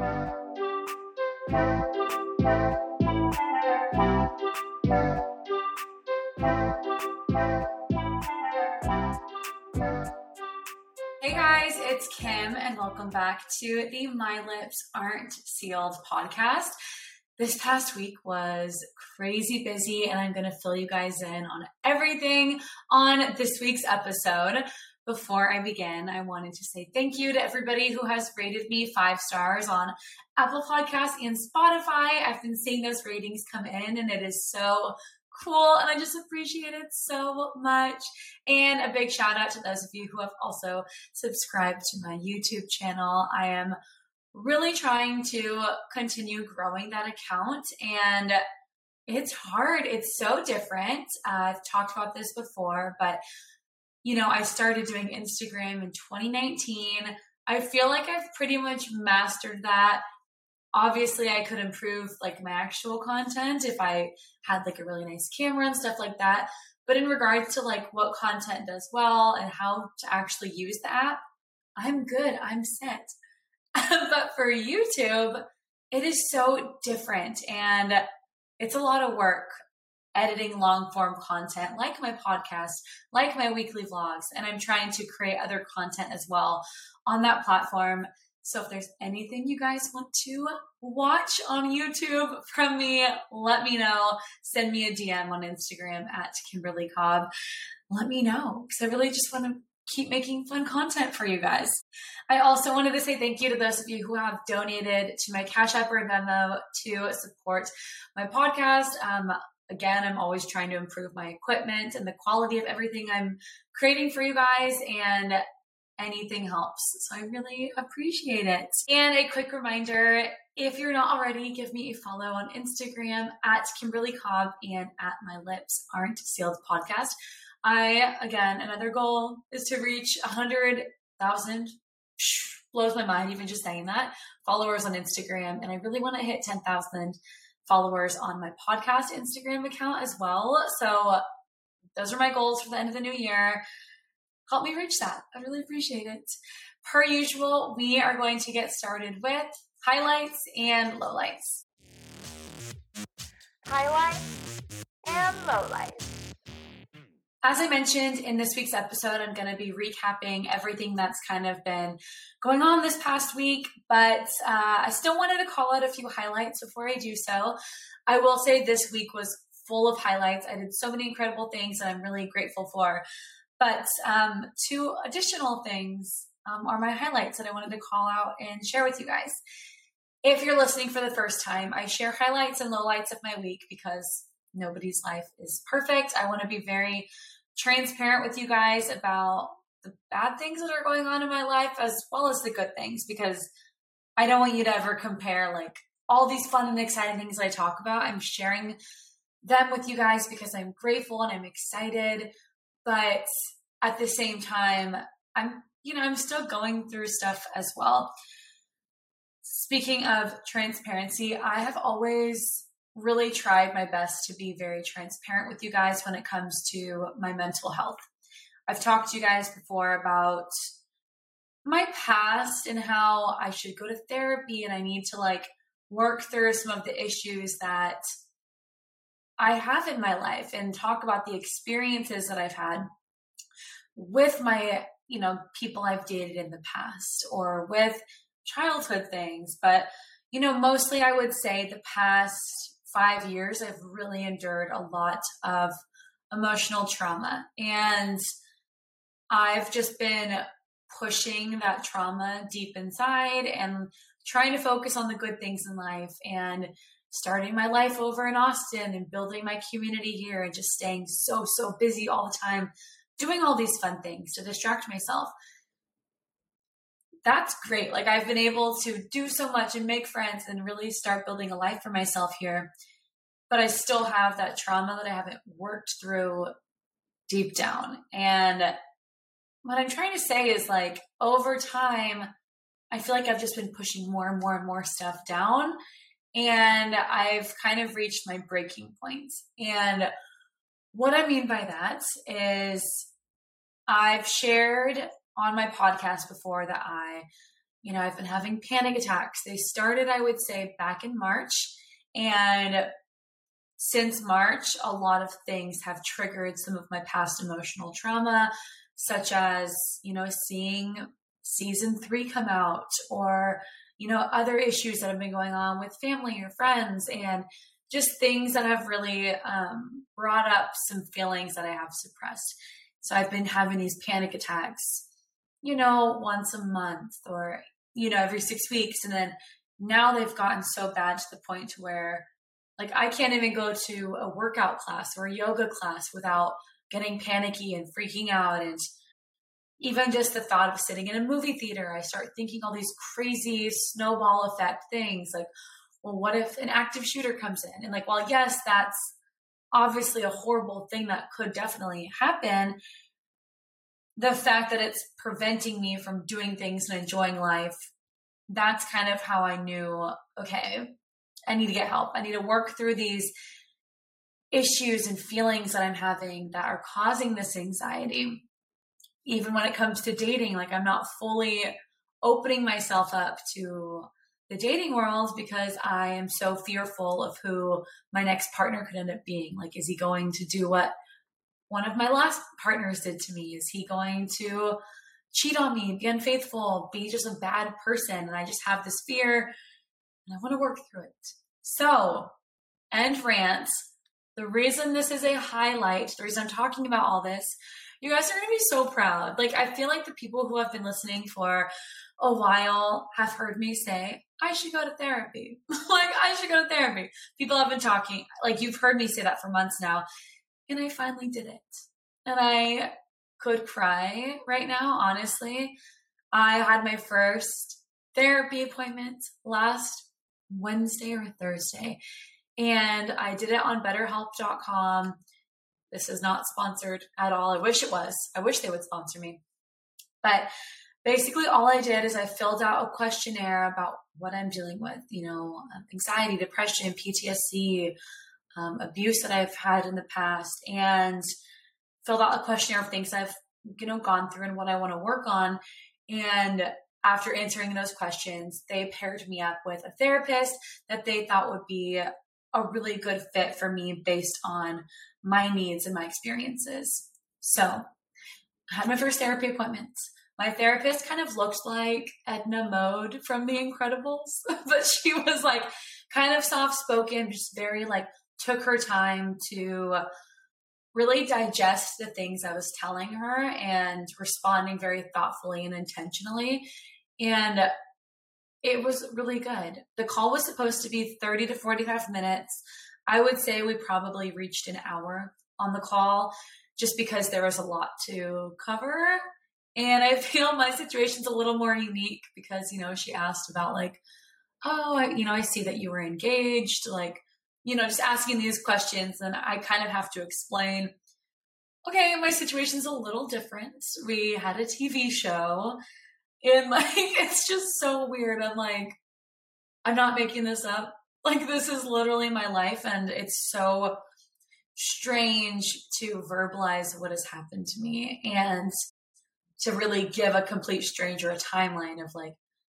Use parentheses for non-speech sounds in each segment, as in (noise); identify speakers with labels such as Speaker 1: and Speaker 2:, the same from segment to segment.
Speaker 1: Hey guys, it's Kim, and welcome back to the My Lips Aren't Sealed podcast. This past week was crazy busy, and I'm going to fill you guys in on everything on this week's episode. Before I begin, I wanted to say thank you to everybody who has rated me five stars on Apple Podcasts and Spotify. I've been seeing those ratings come in, and it is so cool and I just appreciate it so much. And a big shout out to those of you who have also subscribed to my YouTube channel. I am really trying to continue growing that account and it's hard. It's so different. Uh, I've talked about this before, but you know, I started doing Instagram in 2019. I feel like I've pretty much mastered that. Obviously i could improve like my actual content if i had like a really nice camera and stuff like that. But in regards to like what content does well and how to actually use the app i'm good. I'm set. (laughs) But for youtube it is so different and it's a lot of work editing long form content like my podcast like my weekly vlogs and i'm trying to create other content as well on that platform so if there's anything you guys want to watch on YouTube from me, let me know. Send me a DM on Instagram at Kimberly Cobb. Let me know because I really just want to keep making fun content for you guys. I also wanted to say thank you to those of you who have donated to my Cash App or Venmo to support my podcast. Um, again, I'm always trying to improve my equipment and the quality of everything I'm creating for you guys. And anything helps. So I really appreciate it. And a quick reminder if you're not already, give me a follow on Instagram at Kimberly Cobb and at My Lips Aren't Sealed podcast. I, again, another goal is to reach 100,000. Blows my mind even just saying that. Followers on Instagram. And I really want to hit 10,000 followers on my podcast Instagram account as well. So those are my goals for the end of the new year help me reach that. I really appreciate it. Per usual, we are going to get started with highlights and lowlights.
Speaker 2: Highlights and lowlights.
Speaker 1: As I mentioned in this week's episode, I'm going to be recapping everything that's kind of been going on this past week, but uh, I still wanted to call out a few highlights before I do so. I will say this week was full of highlights. I did so many incredible things that I'm really grateful for. But um, two additional things um, are my highlights that I wanted to call out and share with you guys. If you're listening for the first time, I share highlights and lowlights of my week because nobody's life is perfect. I want to be very transparent with you guys about the bad things that are going on in my life as well as the good things because I don't want you to ever compare like all these fun and exciting things I talk about. I'm sharing them with you guys because I'm grateful and I'm excited but at the same time, I'm, you know, I'm still going through stuff as well. Speaking of transparency, I have always really tried my best to be very transparent with you guys when it comes to my mental health. I've talked to you guys before about my past and how I should go to therapy and I need to like work through some of the issues that I have in my life and talk about the experiences that I've had with my, you know, people I've dated in the past or with childhood things. But, you know, mostly I would say the past five years, I've really endured a lot of emotional trauma. And I've just been pushing that trauma deep inside and trying to focus on the good things in life and starting my life over in Austin and building my community here and just staying so, so busy all the time, doing all these fun things to distract myself. That's great. Like, I've been able to do so much and make friends and really start building a life for myself here. But I still have that trauma that I haven't worked through deep down. And what I'm trying to say is like, over time, I feel like I've just been pushing more and more and more stuff down and I've kind of reached my breaking point. And what I mean by that is I've shared on my podcast before that I you know, I've been having panic attacks. They started, I would say, back in March. And since March, a lot of things have triggered some of my past emotional trauma, such as, you know, seeing season three come out or, you know, other issues that have been going on with family or friends and just things that have really um, brought up some feelings that I have suppressed. So I've been having these panic attacks, you know, once a month or, you know, every six weeks. And then now they've gotten so bad to the point where like I can't even go to a workout class or a yoga class without getting panicky and freaking out and even just the thought of sitting in a movie theater, I start thinking all these crazy snowball effect things like, well, what if an active shooter comes in? And like, well, yes, that's obviously a horrible thing that could definitely happen. The fact that it's preventing me from doing things and enjoying life, that's kind of how I knew, okay, I need to get help. I need to work through these issues and feelings that I'm having that are causing this anxiety. Even when it comes to dating, like I'm not fully opening myself up to the dating world because I am so fearful of who my next partner could end up being. Like, is he going to do what one of my last partners did to me? Is he going to cheat on me, be unfaithful, be just a bad person? And I just have this fear and I want to work through it. So, end rants. The reason this is a highlight, the reason I'm talking about all this, you guys are going to be so proud. Like, I feel like the people who have been listening for a while have heard me say, I should go to therapy. (laughs) like, I should go to therapy. People have been talking, like, you've heard me say that for months now. And I finally did it. And I could cry right now, honestly. I had my first therapy appointment last Wednesday or Thursday. And I did it on betterhelp.com. This is not sponsored at all. I wish it was. I wish they would sponsor me. But basically, all I did is I filled out a questionnaire about what I'm dealing with, you know, um, anxiety, depression, PTSD, um, abuse that I've had in the past, and filled out a questionnaire of things I've, you know, gone through and what I want to work on. And after answering those questions, they paired me up with a therapist that they thought would be a really good fit for me based on my needs and my experiences. So I had my first therapy appointment. My therapist kind of looked like Edna Mode from The Incredibles, (laughs) but she was like kind of soft spoken, just very like took her time to really digest the things I was telling her and responding very thoughtfully and intentionally. And it was really good. The call was supposed to be 30 to 45 minutes. I would say we probably reached an hour on the call just because there was a lot to cover. And I (laughs) feel my situation's a little more unique because, you know, she asked about like, oh, I, you know, I see that you were engaged, like, you know, just asking these questions. And I kind of have to explain, okay, my situation's a little different. We had a TV show and like, (laughs) it's just so weird. I'm like, I'm not making this up. Like, this is literally my life. And it's so strange to verbalize what has happened to me and to really give a complete stranger a timeline of like,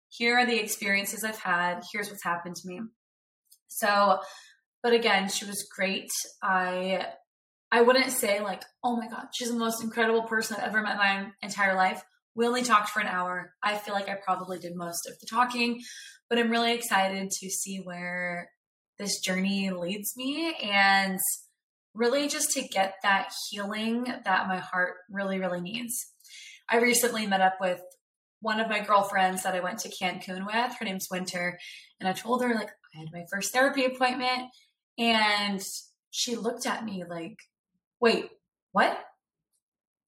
Speaker 1: here are the experiences I've had. Here's what's happened to me. So, but again, she was great. I I wouldn't say like, oh my god, she's the most incredible person I've ever met in my entire life. We only talked for an hour. I feel like I probably did most of the talking, but I'm really excited to see where this journey leads me and really just to get that healing that my heart really, really needs. I recently met up with one of my girlfriends that I went to Cancun with. Her name's Winter. And I told her, like, I had my first therapy appointment. And she looked at me like, wait, what?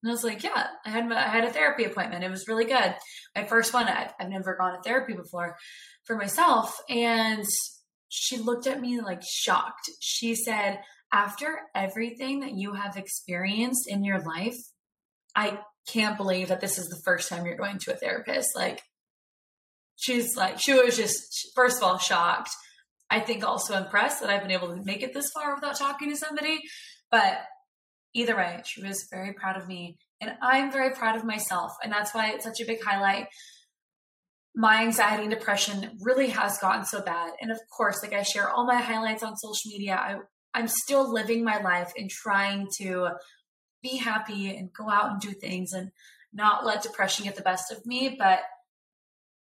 Speaker 1: And I was like, yeah, I had I had a therapy appointment. It was really good. My first one. I've, I've never gone to therapy before for myself. And she looked at me like shocked. She said, after everything that you have experienced in your life, I can't believe that this is the first time you're going to a therapist. Like, she's like, she was just, first of all, shocked. I think also impressed that I've been able to make it this far without talking to somebody. But either way, she was very proud of me. And I'm very proud of myself. And that's why it's such a big highlight. my anxiety and depression really has gotten so bad. And of course, like I share all my highlights on social media, I, I'm still living my life and trying to be happy and go out and do things and not let depression get the best of me. But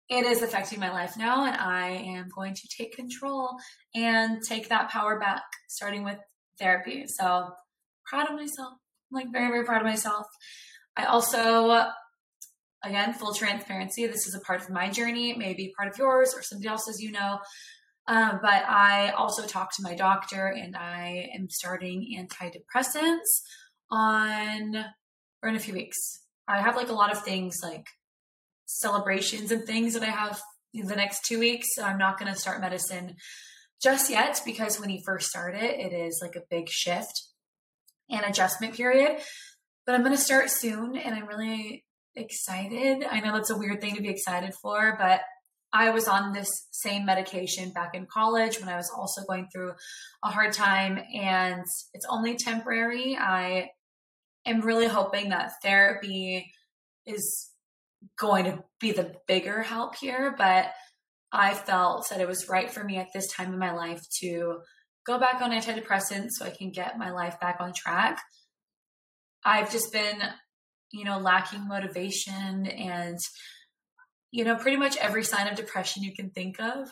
Speaker 1: it is affecting my life now, and I am going to take control and take that power back, starting with therapy. So proud of myself. I'm like very, very proud of myself. I also again, full transparency. This is a part of my journey. It may be part of yours or somebody else's, you know. Um, but I also talked to my doctor and I am starting antidepressants on or in a few weeks. I have like a lot of things like celebrations and things that I have in the next two weeks. I'm not going to start medicine just yet because when you first start it, it is like a big shift and adjustment period. But I'm going to start soon and I'm really excited. I know that's a weird thing to be excited for, but I was on this same medication back in college when I was also going through a hard time, and it's only temporary. I am really hoping that therapy is going to be the bigger help here, but I felt that it was right for me at this time in my life to go back on antidepressants so I can get my life back on track. I've just been you know, lacking motivation and, you know, pretty much every sign of depression you can think of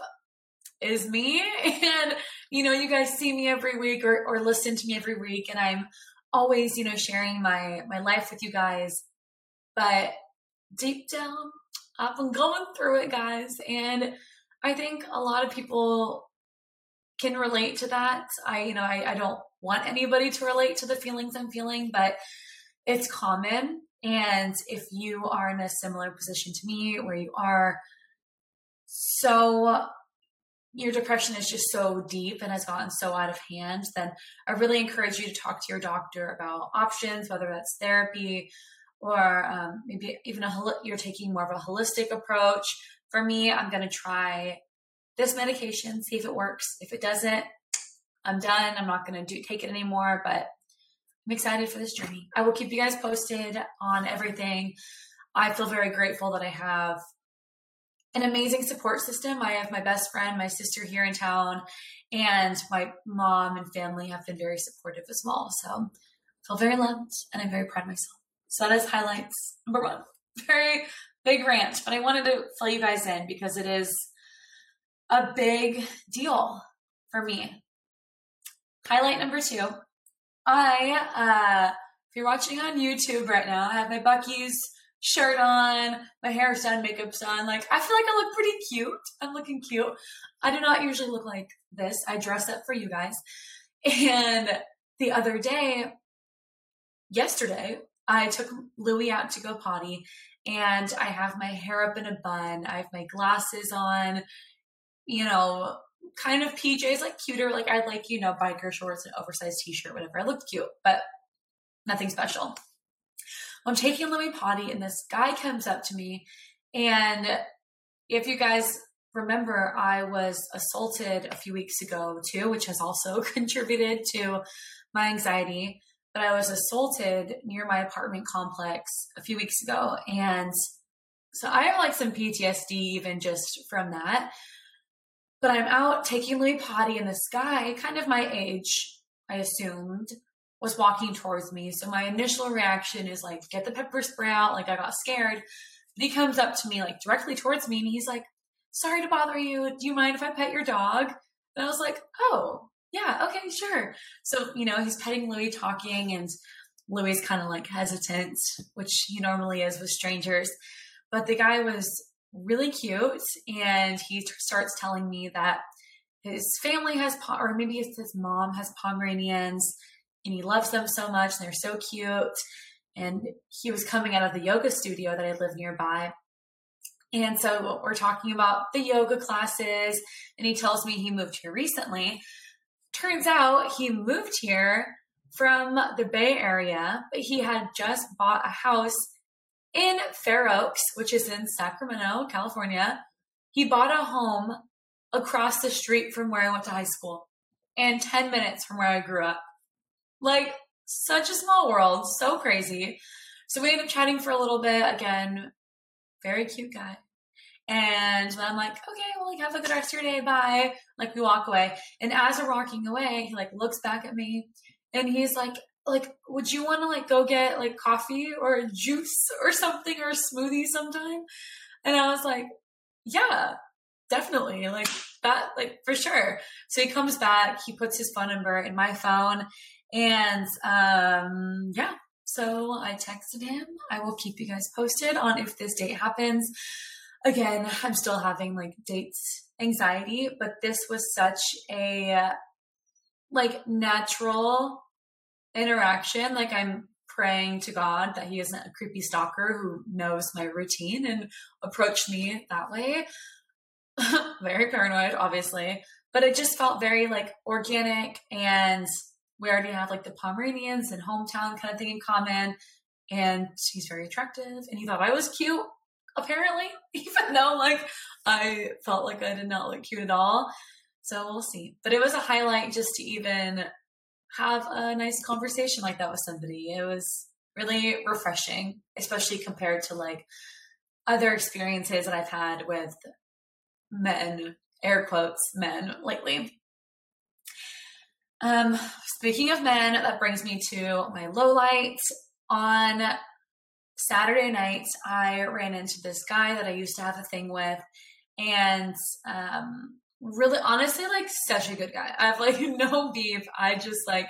Speaker 1: is me. (laughs) And, you know, you guys see me every week or, or listen to me every week. And I'm always, you know, sharing my, my life with you guys. But deep down, I've been going through it, guys. And I think a lot of people can relate to that. I, you know, I, I don't want anybody to relate to the feelings I'm feeling, but it's common. And if you are in a similar position to me, where you are so, your depression is just so deep and has gotten so out of hand, then I really encourage you to talk to your doctor about options, whether that's therapy or um, maybe even a you're taking more of a holistic approach. For me, I'm going to try this medication, see if it works. If it doesn't, I'm done. I'm not going to do take it anymore. But I'm excited for this journey. I will keep you guys posted on everything. I feel very grateful that I have an amazing support system. I have my best friend, my sister here in town, and my mom and family have been very supportive as well. So I feel very loved and I'm very proud of myself. So that is highlights number one. (laughs) Very big rant, but I wanted to fill you guys in because it is a big deal for me. Highlight number two I, uh, if you're watching on YouTube right now, I have my Buc-ee's shirt on, my hair's done, makeup's done. Like, I feel like I look pretty cute. I'm looking cute. I do not usually look like this. I dress up for you guys. And the other day, yesterday, I took Louie out to go potty and I have my hair up in a bun. I have my glasses on, you know, kind of PJs, like cuter. Like I'd like, you know, biker shorts and oversized t-shirt, whatever. I looked cute, but nothing special. I'm taking Louis potty and this guy comes up to me and if you guys remember, I was assaulted a few weeks ago too, which has also (laughs) contributed to my anxiety. But I was assaulted near my apartment complex a few weeks ago. And so I have like some PTSD even just from that. But I'm out taking Louis potty, and this guy, kind of my age, I assumed, was walking towards me. So my initial reaction is like, get the pepper spray out. Like I got scared. But he comes up to me, like directly towards me, and he's like, sorry to bother you. Do you mind if I pet your dog? And I was like, oh, yeah, okay, sure. So, you know, he's petting Louis, talking, and Louis kind of like hesitant, which he normally is with strangers. But the guy was really cute. And he starts telling me that his family has, or maybe it's his mom has Pomeranians and he loves them so much and they're so cute. And he was coming out of the yoga studio that I live nearby. And so we're talking about the yoga classes, and he tells me he moved here recently. Turns out he moved here from the Bay Area, but he had just bought a house in Fair Oaks, which is in Sacramento, California. He bought a home across the street from where I went to high school and 10 minutes from where I grew up. Like, such a small world, so crazy. So we ended up chatting for a little bit. Again, very cute guy. And I'm like, okay, well, like, have a good rest of your day. Bye. Like, we walk away. And as we're walking away, he like looks back at me and he's like, like, would you want to like go get like coffee or juice (laughs) or something or a smoothie sometime? And I was like, yeah, definitely. Like that, like for sure. So he comes back, he puts his phone number in my phone and, um, yeah. So I texted him. I will keep you guys posted on if this date happens. Again, I'm still having like dates anxiety, but this was such a like natural interaction. Like I'm praying to God that he isn't a creepy stalker who knows my routine and approached me that way. (laughs) very paranoid, obviously, but it just felt very like organic and we already have like the Pomeranians and hometown kind of thing in common. And he's very attractive and he thought I was cute, apparently, (laughs) even though like I felt like I did not look cute at all. So we'll see. But it was a highlight just to even have a nice conversation like that with somebody. It was really refreshing, especially compared to like other experiences that I've had with men, air quotes, men lately. Um, speaking of men, that brings me to my low light. On Saturday night, I ran into this guy that I used to have a thing with, and um, really honestly like such a good guy. I have like (laughs) no beef. I just like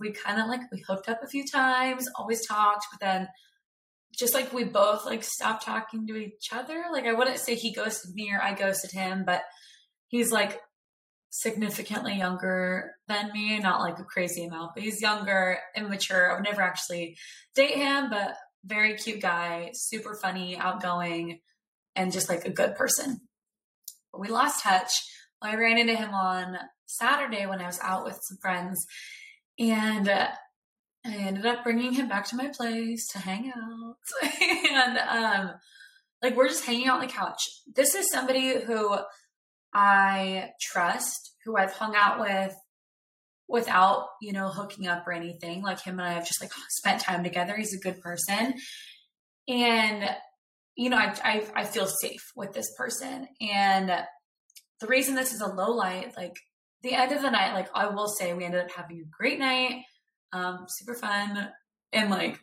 Speaker 1: we kind of like we hooked up a few times, always talked, but then just like we both like stopped talking to each other. Like I wouldn't say he ghosted me or I ghosted him, but he's like significantly younger than me, not like a crazy amount, but he's younger, immature. I would never actually date him, but very cute guy, super funny, outgoing, and just like a good person we lost touch. I ran into him on Saturday when I was out with some friends, and I ended up bringing him back to my place to hang out. (laughs) and um, like we're just hanging out on the couch. This is somebody who I trust, who I've hung out with without you know hooking up or anything. Like him and I have just like spent time together. He's a good person, and you know, I, I, I feel safe with this person. And the reason this is a low light, like the end of the night, like I will say, we ended up having a great night, um, super fun, and like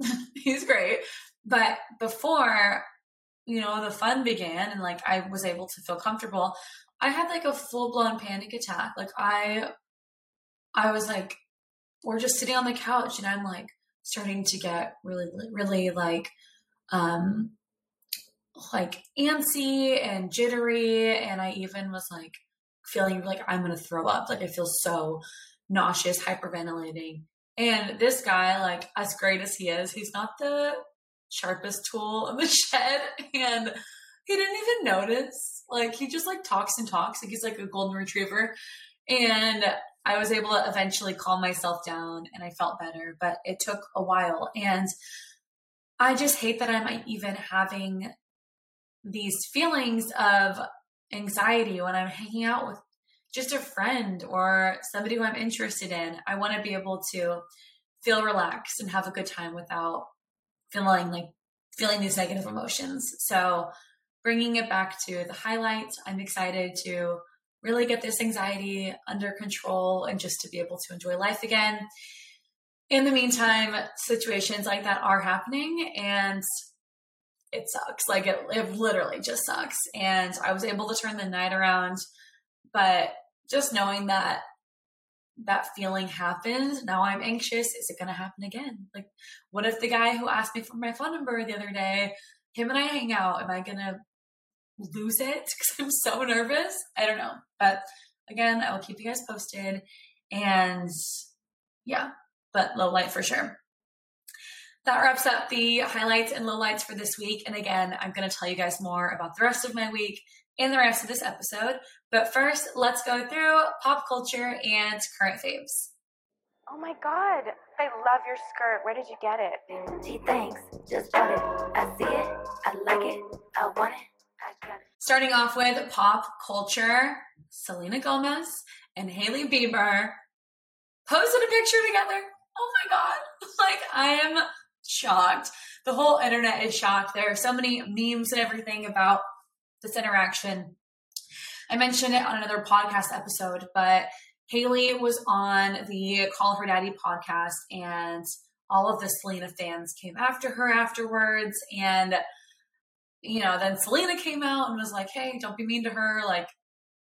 Speaker 1: (laughs) he's great. But before, you know, the fun began, and like I was able to feel comfortable, I had like a full blown panic attack. Like I, I was like, we're just sitting on the couch, and I'm like starting to get really, really like um, like antsy and jittery. And I even was like feeling like I'm going to throw up. Like I feel so nauseous, hyperventilating. And this guy, like as great as he is, he's not the sharpest tool in the (laughs) shed. And he didn't even notice. Like he just like talks and talks. Like he's like a golden retriever. And I was able to eventually calm myself down and I felt better, but it took a while. And I just hate that I'm even having these feelings of anxiety when I'm hanging out with just a friend or somebody who I'm interested in. I want to be able to feel relaxed and have a good time without feeling like feeling these negative emotions. So, bringing it back to the highlights, I'm excited to really get this anxiety under control and just to be able to enjoy life again in the meantime, situations like that are happening and it sucks. Like it, it literally just sucks. And I was able to turn the night around, but just knowing that that feeling happened, now I'm anxious. Is it going to happen again? Like, what if the guy who asked me for my phone number the other day, him and I hang out, am I going to lose it (laughs) because I'm so nervous? I don't know. But again, I will keep you guys posted. And yeah, but low light for sure. That wraps up the highlights and lowlights for this week. And again, I'm going to tell you guys more about the rest of my week in the rest of this episode. But first, let's go through pop culture and current faves.
Speaker 2: Oh my god, I love your skirt. Where did you get it? Gee, thanks. Just bought it. I see it. I like it. I want it. I got it.
Speaker 1: Starting off with pop culture, Selena Gomez and Hailey Bieber posted a picture together oh my God. (laughs) Like, I am shocked. the whole internet is shocked. There are so many memes and everything about this interaction. I mentioned it on another podcast episode, but Hailey was on the Call Her Daddy podcast, and all of the Selena fans came after her afterwards. And, you know, then Selena came out and was like, hey, don't be mean to her. Like,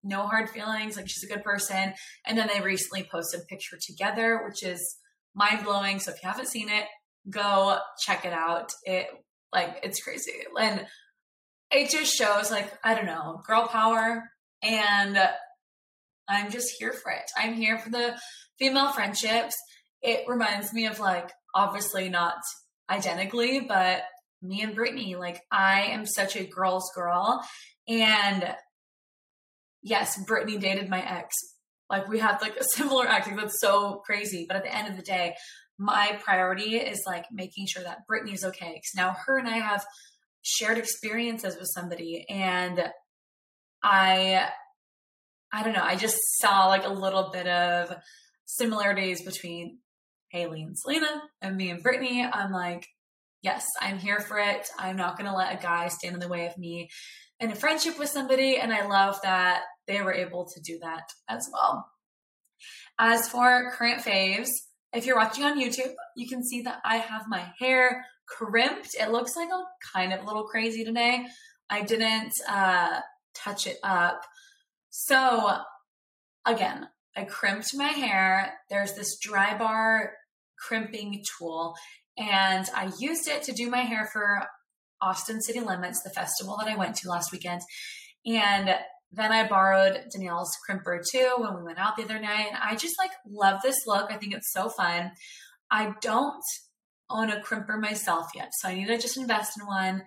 Speaker 1: no hard feelings. Like, she's a good person. And then they recently posted a picture together, which is mind blowing. So if you haven't seen it, go check it out. It, like, it's crazy. And it just shows, like, I don't know, girl power. And I'm just here for it. I'm here for the female friendships. It reminds me of like obviously not identically, but me and Brittany, like I am such a girl's girl. And yes, Brittany dated my ex. Like we had like a similar acting that's so crazy. But at the end of the day, my priority is like making sure that Brittany's okay. Cause now her and I have shared experiences with somebody and I I don't know, I just saw like a little bit of similarities between Hailey and Selena and me and Brittany, I'm like, yes, I'm here for it. I'm not going to let a guy stand in the way of me in a friendship with somebody. And I love that they were able to do that as well. As for current faves, if you're watching on YouTube, you can see that I have my hair crimped. It looks like a kind of a little crazy today. I didn't uh, touch it up. So, again, I crimped my hair. There's this Drybar crimping tool. And I used it to do my hair for Austin City Limits, the festival that I went to last weekend. And then I borrowed Danielle's crimper too when we went out the other night. And I just like love this look. I think it's so fun. I don't own a crimper myself yet. So I need to just invest in one.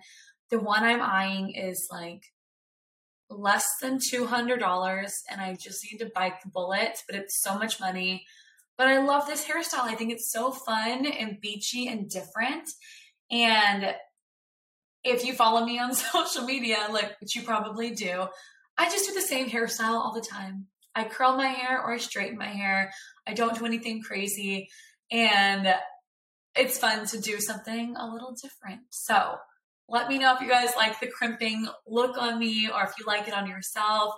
Speaker 1: The one I'm eyeing is like less than $200 and I just need to bite the bullet, but it's so much money. But I love this hairstyle. I think it's so fun and beachy and different. And if you follow me on (laughs) social media, like which you probably do, I just do the same hairstyle all the time. I curl my hair or I straighten my hair. I don't do anything crazy. And it's fun to do something a little different. So let me know if you guys like the crimping look on me or if you like it on yourself.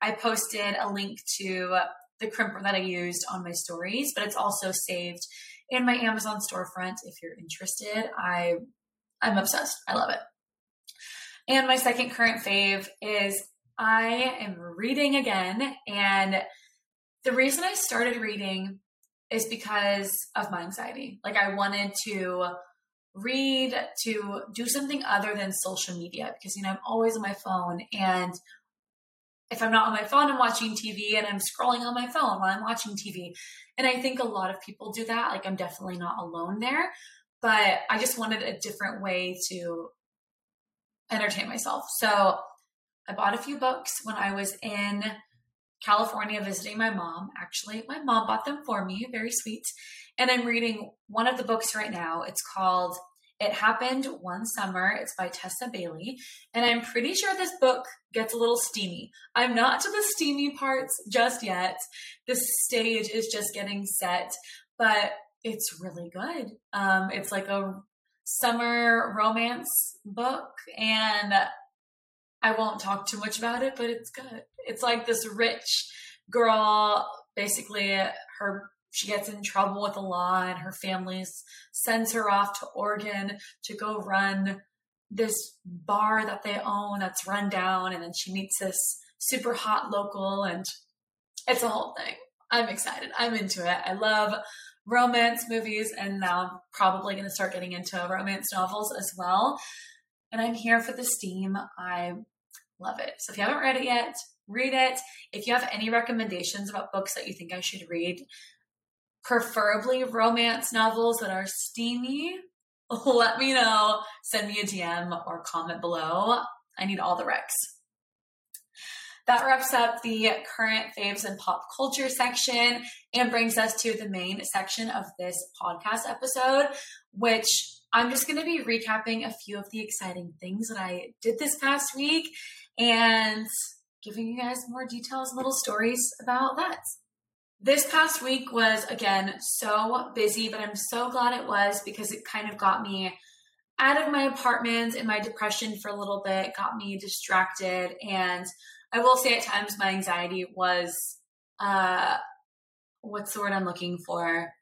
Speaker 1: I posted a link to the crimper that I used on my stories, but it's also saved in my Amazon storefront if you're interested. I I'm obsessed. I love it. And my second current fave is I am reading again and the reason I started reading is because of my anxiety. Like I wanted to read to do something other than social media because you know I'm always on my phone and if I'm not on my phone, I'm watching TV and I'm scrolling on my phone while I'm watching TV. And I think a lot of people do that. Like, I'm definitely not alone there, but I just wanted a different way to entertain myself. So I bought a few books when I was in California visiting my mom. Actually, my mom bought them for me, very sweet. And I'm reading one of the books right now. It's called it happened one summer. It's by Tessa Bailey. And I'm pretty sure this book gets a little steamy. I'm not to the steamy parts just yet. The stage is just getting set, but it's really good. Um, it's like a summer romance book. And I won't talk too much about it, but it's good. It's like this rich girl, basically, her she gets in trouble with the law and her family sends her off to Oregon to go run this bar that they own that's run down and then she meets this super hot local and it's a whole thing. I'm excited. I'm into it. I love romance movies and now I'm probably going to start getting into romance novels as well. And I'm here for the steam. I love it. So if you haven't read it yet, read it. If you have any recommendations about books that you think I should read, preferably romance novels that are steamy, (laughs) let me know. Send me a DM or comment below. I need all the recs. That wraps up the current faves and pop culture section and brings us to the main section of this podcast episode, which I'm just going to be recapping a few of the exciting things that I did this past week and giving you guys more details, little stories about that. This past week was again so busy, but I'm so glad it was because it kind of got me out of my apartment and my depression for a little bit got me distracted. And I will say at times my anxiety was, uh, what's the word I'm looking for?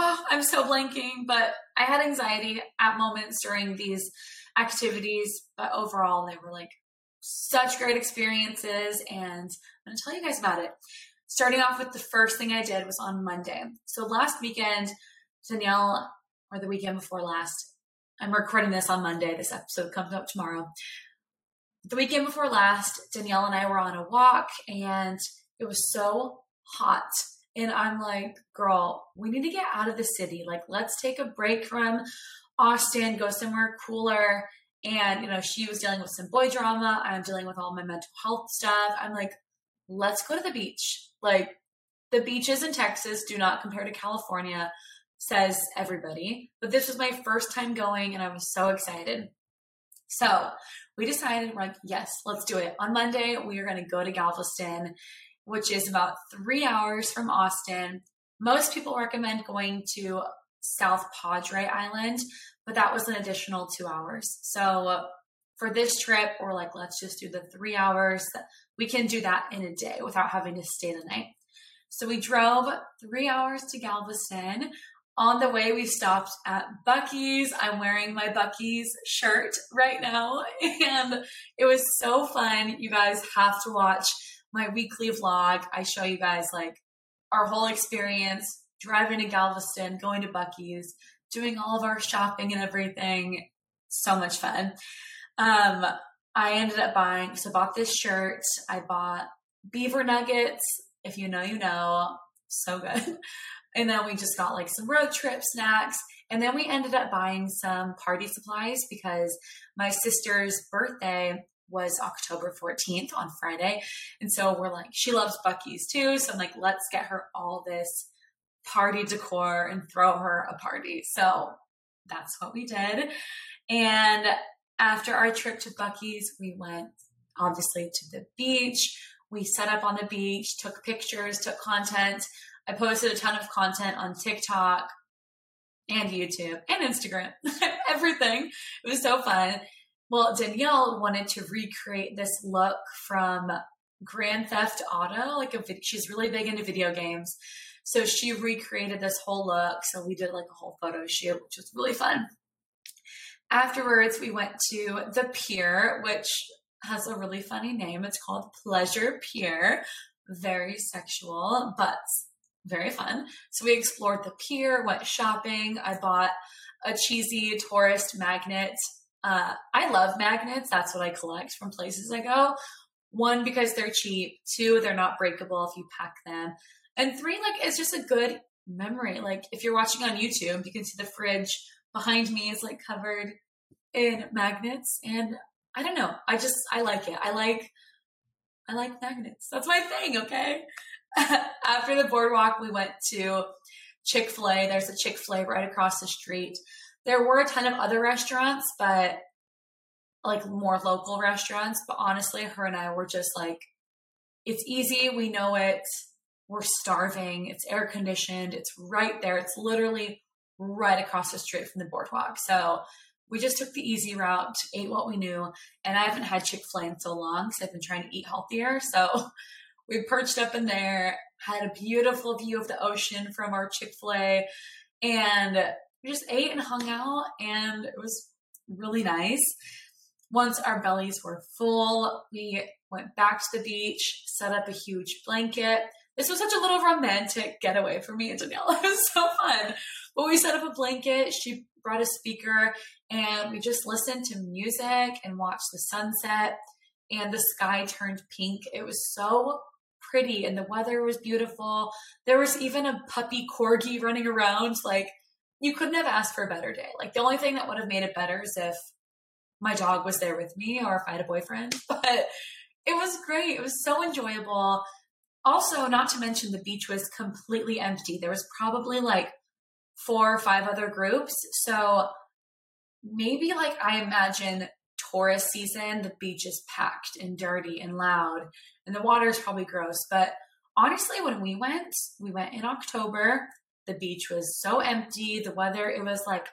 Speaker 1: Oh, I'm so blanking, but I had anxiety at moments during these activities, but overall they were like such great experiences. And I'm going to tell you guys about it. Starting off with the first thing I did was on Monday. So last weekend, Danielle, or the weekend before last, I'm recording this on Monday. This episode comes up tomorrow. The weekend before last, Danielle and I were on a walk and it was so hot. And I'm like, girl, we need to get out of the city. Like, let's take a break from Austin, go somewhere cooler. And, you know, she was dealing with some boy drama. I'm dealing with all my mental health stuff. I'm like, let's go to the beach. Like, the beaches in Texas do not compare to California, says everybody. But this was my first time going, and I was so excited. So we decided, we're like, yes, let's do it. On Monday, we are going to go to Galveston, which is about three hours from Austin. Most people recommend going to South Padre Island, but that was an additional two hours. So for this trip, we're like, let's just do the three hours. We can do that in a day without having to stay the night. So we drove three hours to Galveston. On the way, we stopped at Buc-ee's. I'm wearing my Buc-ee's shirt right now, (laughs) and it was so fun. You guys have to watch my weekly vlog. I show you guys like our whole experience driving to Galveston, going to Buc-ee's, doing all of our shopping and everything. So much fun. Um, I ended up buying, so bought this shirt. I bought beaver nuggets. If you know, you know. So good. (laughs) And then we just got like some road trip snacks. And then we ended up buying some party supplies because my sister's birthday was October 14th on Friday. And so we're like, she loves Buc-ee's too. So I'm like, let's get her all this party decor and throw her a party. So that's what we did. And after our trip to Buc-ee's, we went obviously to the beach. We set up on the beach, took pictures, took content. I posted a ton of content on TikTok and YouTube and Instagram, (laughs) everything. It was so fun. Well, Danielle wanted to recreate this look from Grand Theft Auto. Like a, she's really big into video games, so she recreated this whole look. So we did like a whole photo shoot, which was really fun. Afterwards, we went to the pier, which has a really funny name. It's called Pleasure Pier. Very sexual, but very fun. So we explored the pier, went shopping. I bought a cheesy tourist magnet. Uh, I love magnets. That's what I collect from places I go. One, because they're cheap. Two, they're not breakable if you pack them. And three, like, it's just a good memory. Like, if you're watching on YouTube, you can see the fridge behind me is like covered in magnets. And I don't know. I just, I like it. I like, I like magnets. That's my thing. Okay. (laughs) after the boardwalk, we went to Chick fil A. There's a Chick fil A right across the street. There were a ton of other restaurants, but like more local restaurants. But honestly, her and I were just like, it's easy. We know it. We're starving. It's air conditioned. It's right there. It's literally right across the street from the boardwalk. So we just took the easy route, ate what we knew. And I haven't had Chick fil A in so long because I've been trying to eat healthier. So (laughs) we perched up in there, had a beautiful view of the ocean from our Chick fil A, and we just ate and hung out, and it was really nice. Once our bellies were full, we went back to the beach, set up a huge blanket. This was such a little romantic getaway for me and Danielle. (laughs) It was so fun. But we set up a blanket. She brought a speaker and we just listened to music and watched the sunset and the sky turned pink. It was so pretty and the weather was beautiful. There was even a puppy corgi running around. Like, you couldn't have asked for a better day. Like, the only thing that would have made it better is if my dog was there with me or if I had a boyfriend. (laughs) But it was great. It was so enjoyable. Also, not to mention the beach was completely empty. There was probably like four or five other groups. So maybe like I imagine tourist season, the beach is packed and dirty and loud, and the water is probably gross. But honestly, when we went, we went in October. The beach was so empty. The weather, it was like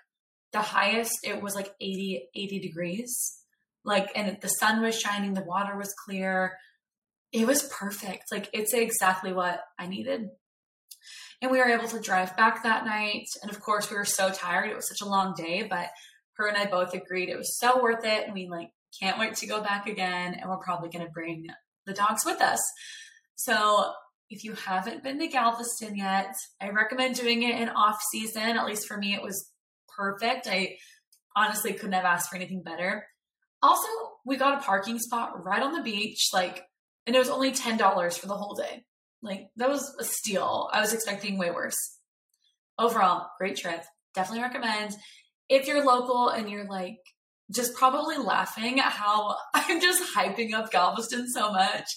Speaker 1: the highest it was like 80 80 degrees. Like and the sun was shining the water was clear. It was perfect. Like it's exactly what i needed. And we were able to drive back that night. And of course we were so tired. It was such a long day but her and i both agreed it was so worth it. And we like can't wait to go back again. And we're probably going to bring the dogs with us. So if you haven't been to galveston yet i recommend doing it in off season at least for me it was perfect i honestly couldn't have asked for anything better also we got a parking spot right on the beach like and it was only $10 for the whole day like that was a steal. I was expecting way worse. Overall, great trip. Definitely recommend. If you're local and you're like just probably laughing at how (laughs) I'm just hyping up Galveston so much.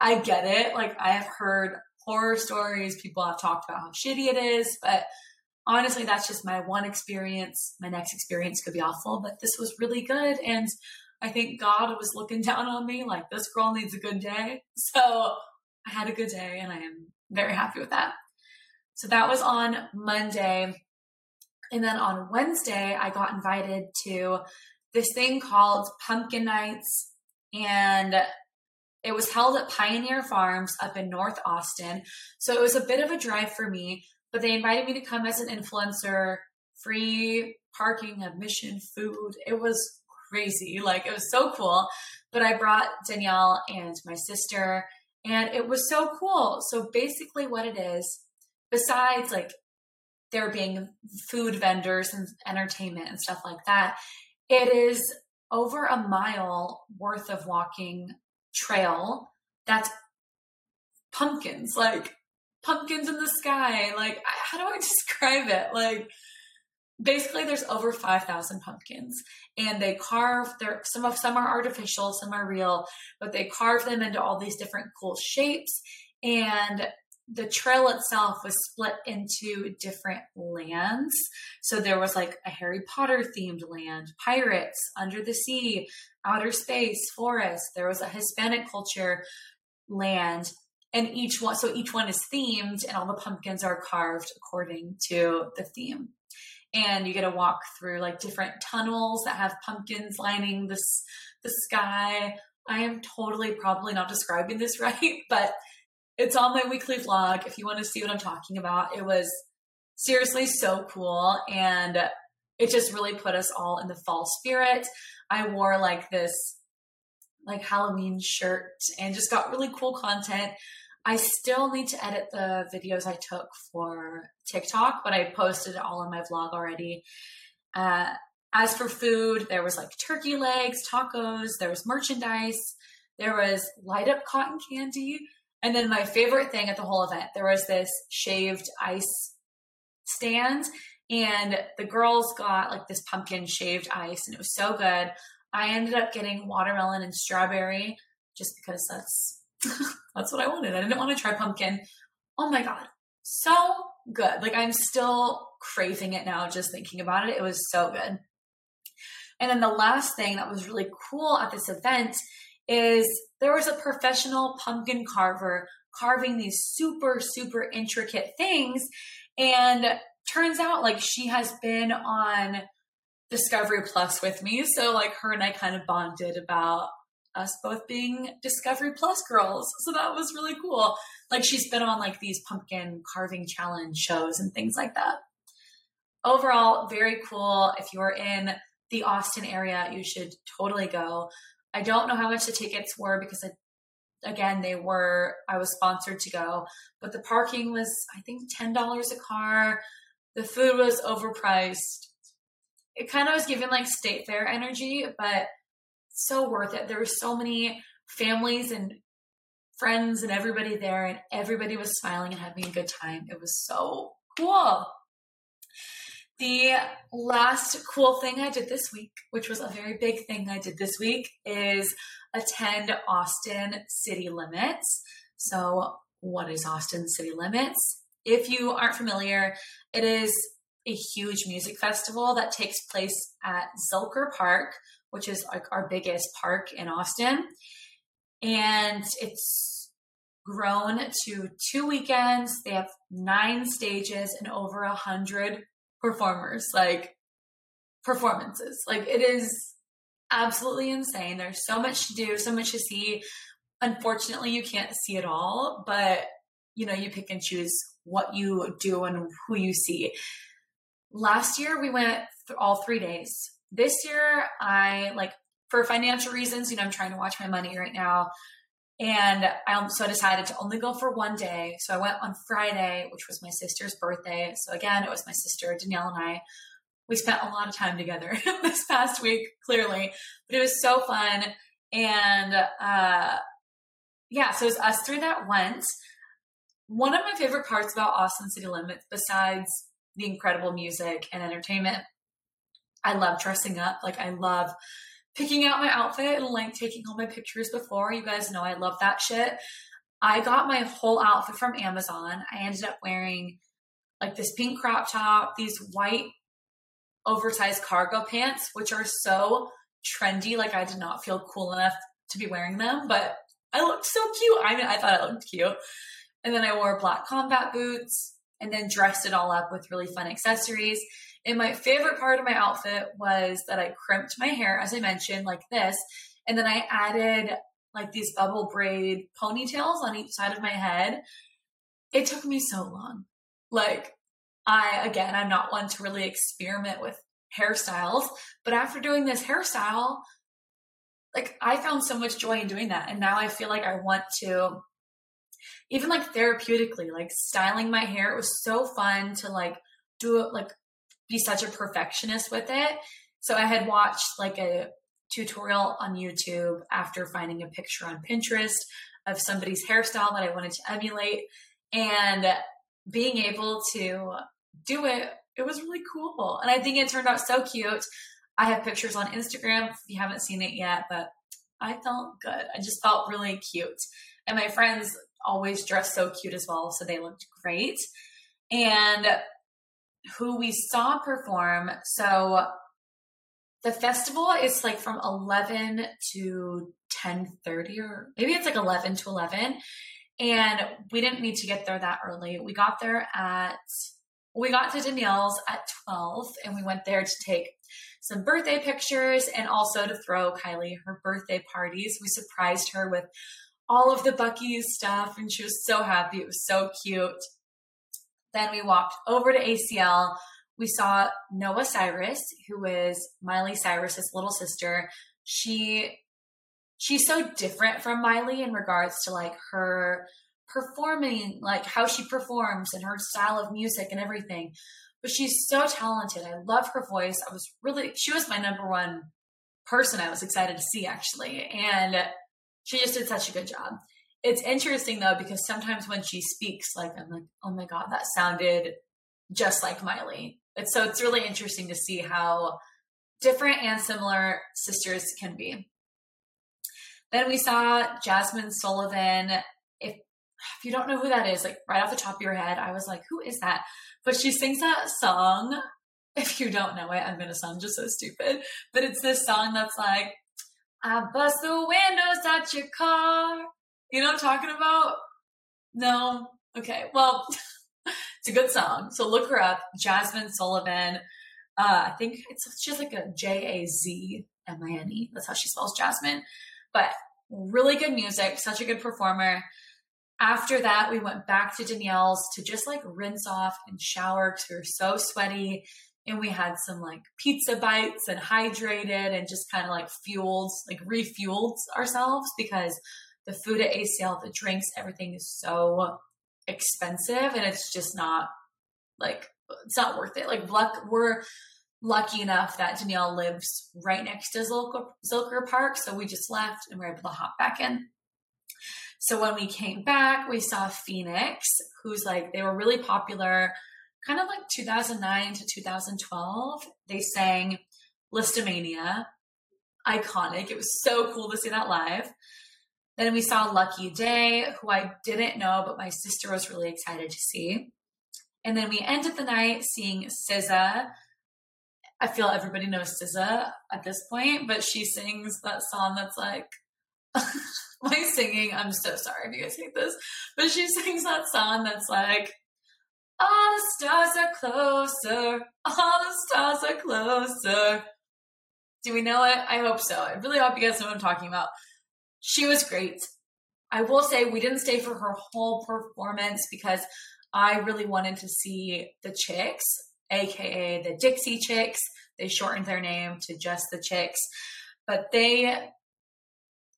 Speaker 1: I get it. Like I have heard horror stories, people have talked about how shitty it is, but honestly, that's just my one experience. My next experience could be awful, but this was really good. And I think God was looking down on me like this girl needs a good day. (laughs) So I had a good day and I am very happy with that. So that was on Monday. And then on Wednesday, I got invited to this thing called Pumpkin Nights. And it was held at Pioneer Farms up in North Austin. So it was a bit of a drive for me, but they invited me to come as an influencer, free parking, admission, food. It was crazy. Like it was so cool. But I brought Danielle and my sister and it was so cool. So basically, what it is, besides like there being food vendors and entertainment and stuff like that, it is over a mile worth of walking trail that's pumpkins, like pumpkins in the sky. Like, how do I (laughs) describe it? Like, basically there's over 5000 pumpkins and they carve their some of some are artificial some are real but they carve them into all these different cool shapes and the trail itself was split into different lands. So there was like a harry potter themed land pirates under the sea outer space forest. There was a hispanic culture land and each one so each one is themed and all the pumpkins are carved according to the theme. And you get to walk through like different tunnels that have pumpkins lining this the sky. I am totally probably not describing this (laughs) right, but it's on my weekly vlog if you want to see what I'm talking about. It was seriously so cool and it just really put us all in the fall spirit. I wore like this like Halloween shirt and just got really cool content. I still need to edit the videos I took for TikTok, but I posted it all in my vlog already. Uh, as for food, there was like turkey legs, tacos, there was merchandise, there was light up cotton candy, and then my favorite thing at the whole event, there was this shaved ice stand, and the girls got like this pumpkin shaved ice, and it was so good. I ended up getting watermelon and strawberry just because that's (laughs) That's what I wanted. I didn't want to try pumpkin. Oh my God. So good. Like I'm still craving it now just thinking about it. It was so good. And then the last thing that was really cool at this event is there was a professional pumpkin carver carving these super, super intricate things. And turns out like she has been on Discovery Plus with me. So like her and I kind of bonded about us both being Discovery Plus girls. So that was really cool. Like she's been on like these pumpkin carving challenge shows and things like that. Overall, very cool. If you're in the Austin area, you should totally go. I don't know how much the tickets were because I, again, they were, I was sponsored to go, but the parking was, I think, $10 a car. The food was overpriced. It kind of was giving like state fair energy, but so worth it. There were so many families and friends and everybody there, and everybody was smiling and having a good time. It was so cool. The last cool thing I did this week, which was a very big thing I did this week, is attend Austin City Limits. So, what is Austin City Limits? If you aren't familiar, it is a huge music festival that takes place at Zilker Park, which is like our biggest park in Austin. And it's grown to two weekends. They have nine stages and over a hundred performers. Like performances. Like it is absolutely insane. There's so much to do, so much to see. Unfortunately, you can't see it all, but you know, you pick and choose what you do and who you see. Last year we went th- all 3 days. This year I like for financial reasons, you know, I'm trying to watch my money right now. And I so decided to only go for one day. So I went on Friday, which was my sister's birthday. So again, it was my sister Danielle and I. We spent a lot of time together (laughs) this past week, clearly, but it was so fun. And uh, yeah, so it was us three that went. One of my favorite parts about Austin City Limits, besides the incredible music and entertainment, I love dressing up. Like I love picking out my outfit and like taking all my pictures before. You guys know I love that shit. I got my whole outfit from Amazon. I ended up wearing like this pink crop top, these white oversized cargo pants, which are so trendy. Like I did not feel cool enough to be wearing them, but I looked so cute. I mean, I thought I looked cute. And then I wore black combat boots and then dressed it all up with really fun accessories. And my favorite part of my outfit was that I crimped my hair, as I mentioned, like this. And then I added like these bubble braid ponytails on each side of my head. It took me so long. Like, I, again, I'm not one to really experiment with hairstyles, but after doing this hairstyle, like I found so much joy in doing that. And now I feel like I want to, even like therapeutically, like styling my hair. It was so fun to like do it, like be such a perfectionist with it. So I had watched like a tutorial on YouTube after finding a picture on Pinterest of somebody's hairstyle that I wanted to emulate. And being able to do it it was really cool. And i think it turned out so cute. I have pictures on instagram if you haven't seen it yet but i felt good. I just felt really cute. And my friends always dress so cute as well so they looked great. And who we saw perform. So the festival is like from 11 to 10:30 or maybe it's like 11 to 11 and we didn't need to get there that early. We got there at we got to Danielle's at 12 and we went there to take some birthday pictures and also to throw Kylie her birthday parties. We surprised her with all of the Buc-ee's stuff and she was so happy. It was so cute. Then we walked over to ACL. We saw Noah Cyrus, who is Miley Cyrus's little sister. She she's so different from Miley in regards to like her performing, like how she performs and her style of music and everything. But she's so talented. I love her voice. I was really she was my number one person I was excited to see actually. And she just did such a good job. It's interesting though because sometimes when she speaks, like I'm like, oh my god, that sounded just like Miley. It's so it's really interesting to see how different and similar sisters can be. Then we saw Jazmine Sullivan. If if you don't know who that is, like right off the top of your head, I was like, who is that? But she sings that song. If you don't know it, I'm gonna sound just so stupid. But it's this song that's like, I bust the windows out your car. You know what I'm talking about? No? Okay. Well, (laughs) it's a good song. So look her up. Jazmine Sullivan. Uh, I think it's just like a J A Z M I N E. That's how she spells Jasmine. But really good music, such a good performer. After that, we went back to Danielle's to just like rinse off and shower because we were so sweaty. And we had some like pizza bites and hydrated and just kind of like fueled, like refueled ourselves because the food at ACL, the drinks, everything is so expensive and it's just not like it's not worth it. Like luck we're lucky enough that Danielle lives right next to Zilker, Zilker Park, so we just left and we are able to hop back in. So when we came back, we saw Phoenix, who's like they were really popular kind of like 2009 to 2012. They sang Lisztomania, iconic. It was so cool to see that live. Then we saw Lucky Daye, who I didn't know, but my sister was really excited to see. And then we ended the night seeing SZA. I feel everybody knows SZA at this point, but she sings that song that's like (laughs) my singing. I'm so sorry if you guys hate this, but she sings that song that's like, All the stars are closer. All the stars are closer. Do we know it? I hope so. I really hope you guys know what I'm talking about. She was great. I will say we didn't stay for her whole performance because I really wanted to see the chicks, aka the Dixie Chicks. They shortened their name to just the Chicks, but they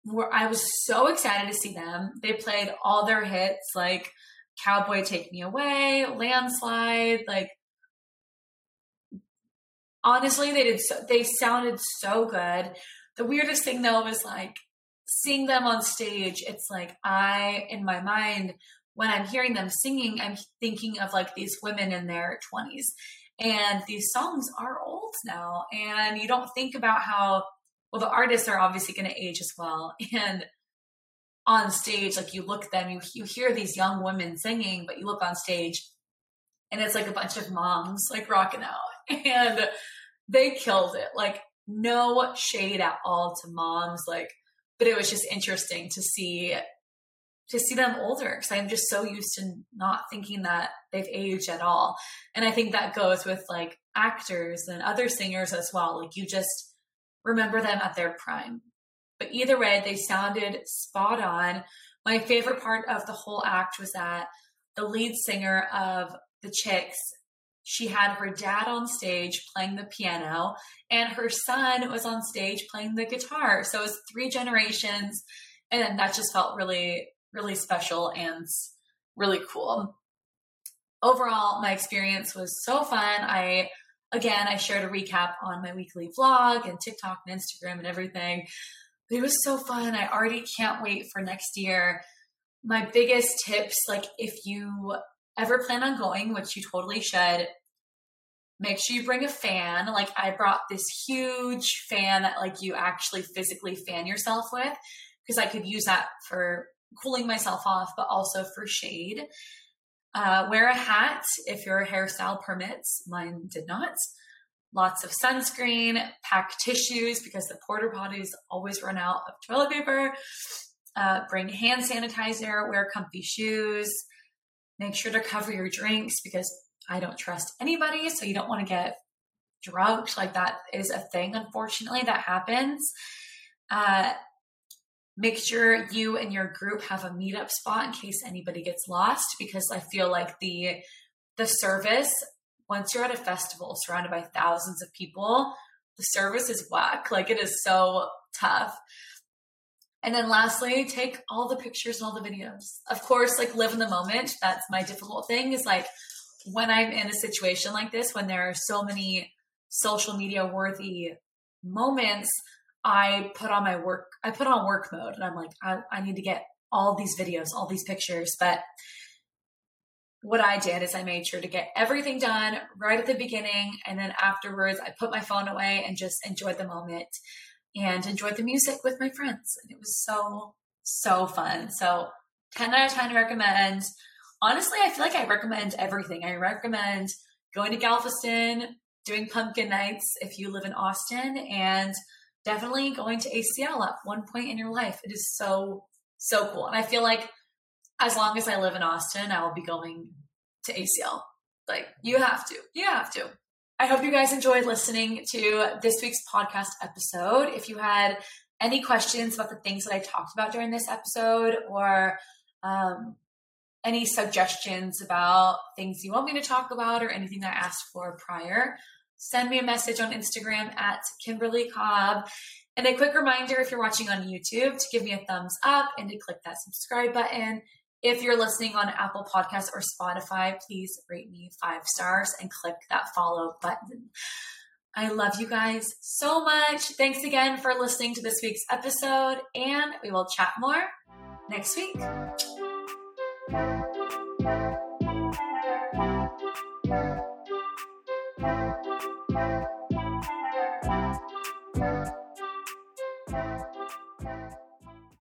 Speaker 1: were. I was so excited to see them. They played all their hits like "Cowboy Take Me Away," "Landslide," like. Honestly, they did. So, they sounded so good. The weirdest thing though was like seeing them on stage, it's like I, in my mind, when I'm hearing them singing, I'm thinking of like these women in their 20s. And these songs are old now. And you don't think about how, well, the artists are obviously going to age as well. (laughs) And on stage, like you look at them, you, you hear these young women singing, but you look on stage and it's like a bunch of moms like rocking out. (laughs) And they killed it. Like, no shade at all to moms. Like, but it was just interesting to see to see them older because I'm just so used to not thinking that they've aged at all. And I think that goes with like actors and other singers as well. Like you just remember them at their prime. But either way, they sounded spot on. My favorite part of the whole act was that the lead singer of the Chicks she had her dad on stage playing the piano and her son was on stage playing the guitar. So it was three generations and that just felt really really special and really cool. Overall, my experience was so fun. I again, I shared a recap on my weekly vlog and TikTok and Instagram and everything. But it was so fun. I already can't wait for next year. My biggest tips like if you ever plan on going, which you totally should, make sure you bring a fan. Like I brought this huge fan that like you actually physically fan yourself with because I could use that for cooling myself off, but also for shade. Uh, wear a hat if your hairstyle permits. Mine did not. Lots of sunscreen, pack tissues because the porta potties always run out of toilet paper. Uh, bring hand sanitizer, wear comfy shoes. Make sure to cover your drinks because I don't trust anybody. So you don't want to get drugged. Like that is a thing, unfortunately, that happens. Uh, make sure you and your group have a meetup spot in case anybody gets lost because I feel like the the service once you're at a festival surrounded by thousands of people, the service is whack. Like it is so tough. And then lastly, take all the pictures and all the videos. Of course, like live in the moment. That's my difficult thing is like when I'm in a situation like this, when there are so many social media worthy moments, I put on my work, I put on work mode and I'm like, I, I need to get all these videos, all these pictures. But what I did is I made sure to get everything done right at the beginning. And then afterwards, I put my phone away and just enjoyed the moment and enjoyed the music with my friends. And it was so, so fun. So 10 out of 10 recommend. Honestly, I feel like I recommend everything. I recommend going to Galveston, doing pumpkin nights if you live in Austin, and definitely going to ACL at one point in your life. It is so, so cool. And I feel like as long as I live in Austin, I will be going to ACL. Like, you have to. You have to. I hope you guys enjoyed listening to this week's podcast episode. If you had any questions about the things that I talked about during this episode or um, any suggestions about things you want me to talk about or anything that I asked for prior, send me a message on Instagram at Kimberly Cobb. And a quick reminder if you're watching on YouTube to give me a thumbs up and to click that subscribe button. If you're listening on Apple Podcasts or Spotify, please rate me five stars and click that follow button. I love you guys so much. Thanks again for listening to this week's episode, and we will chat more next week.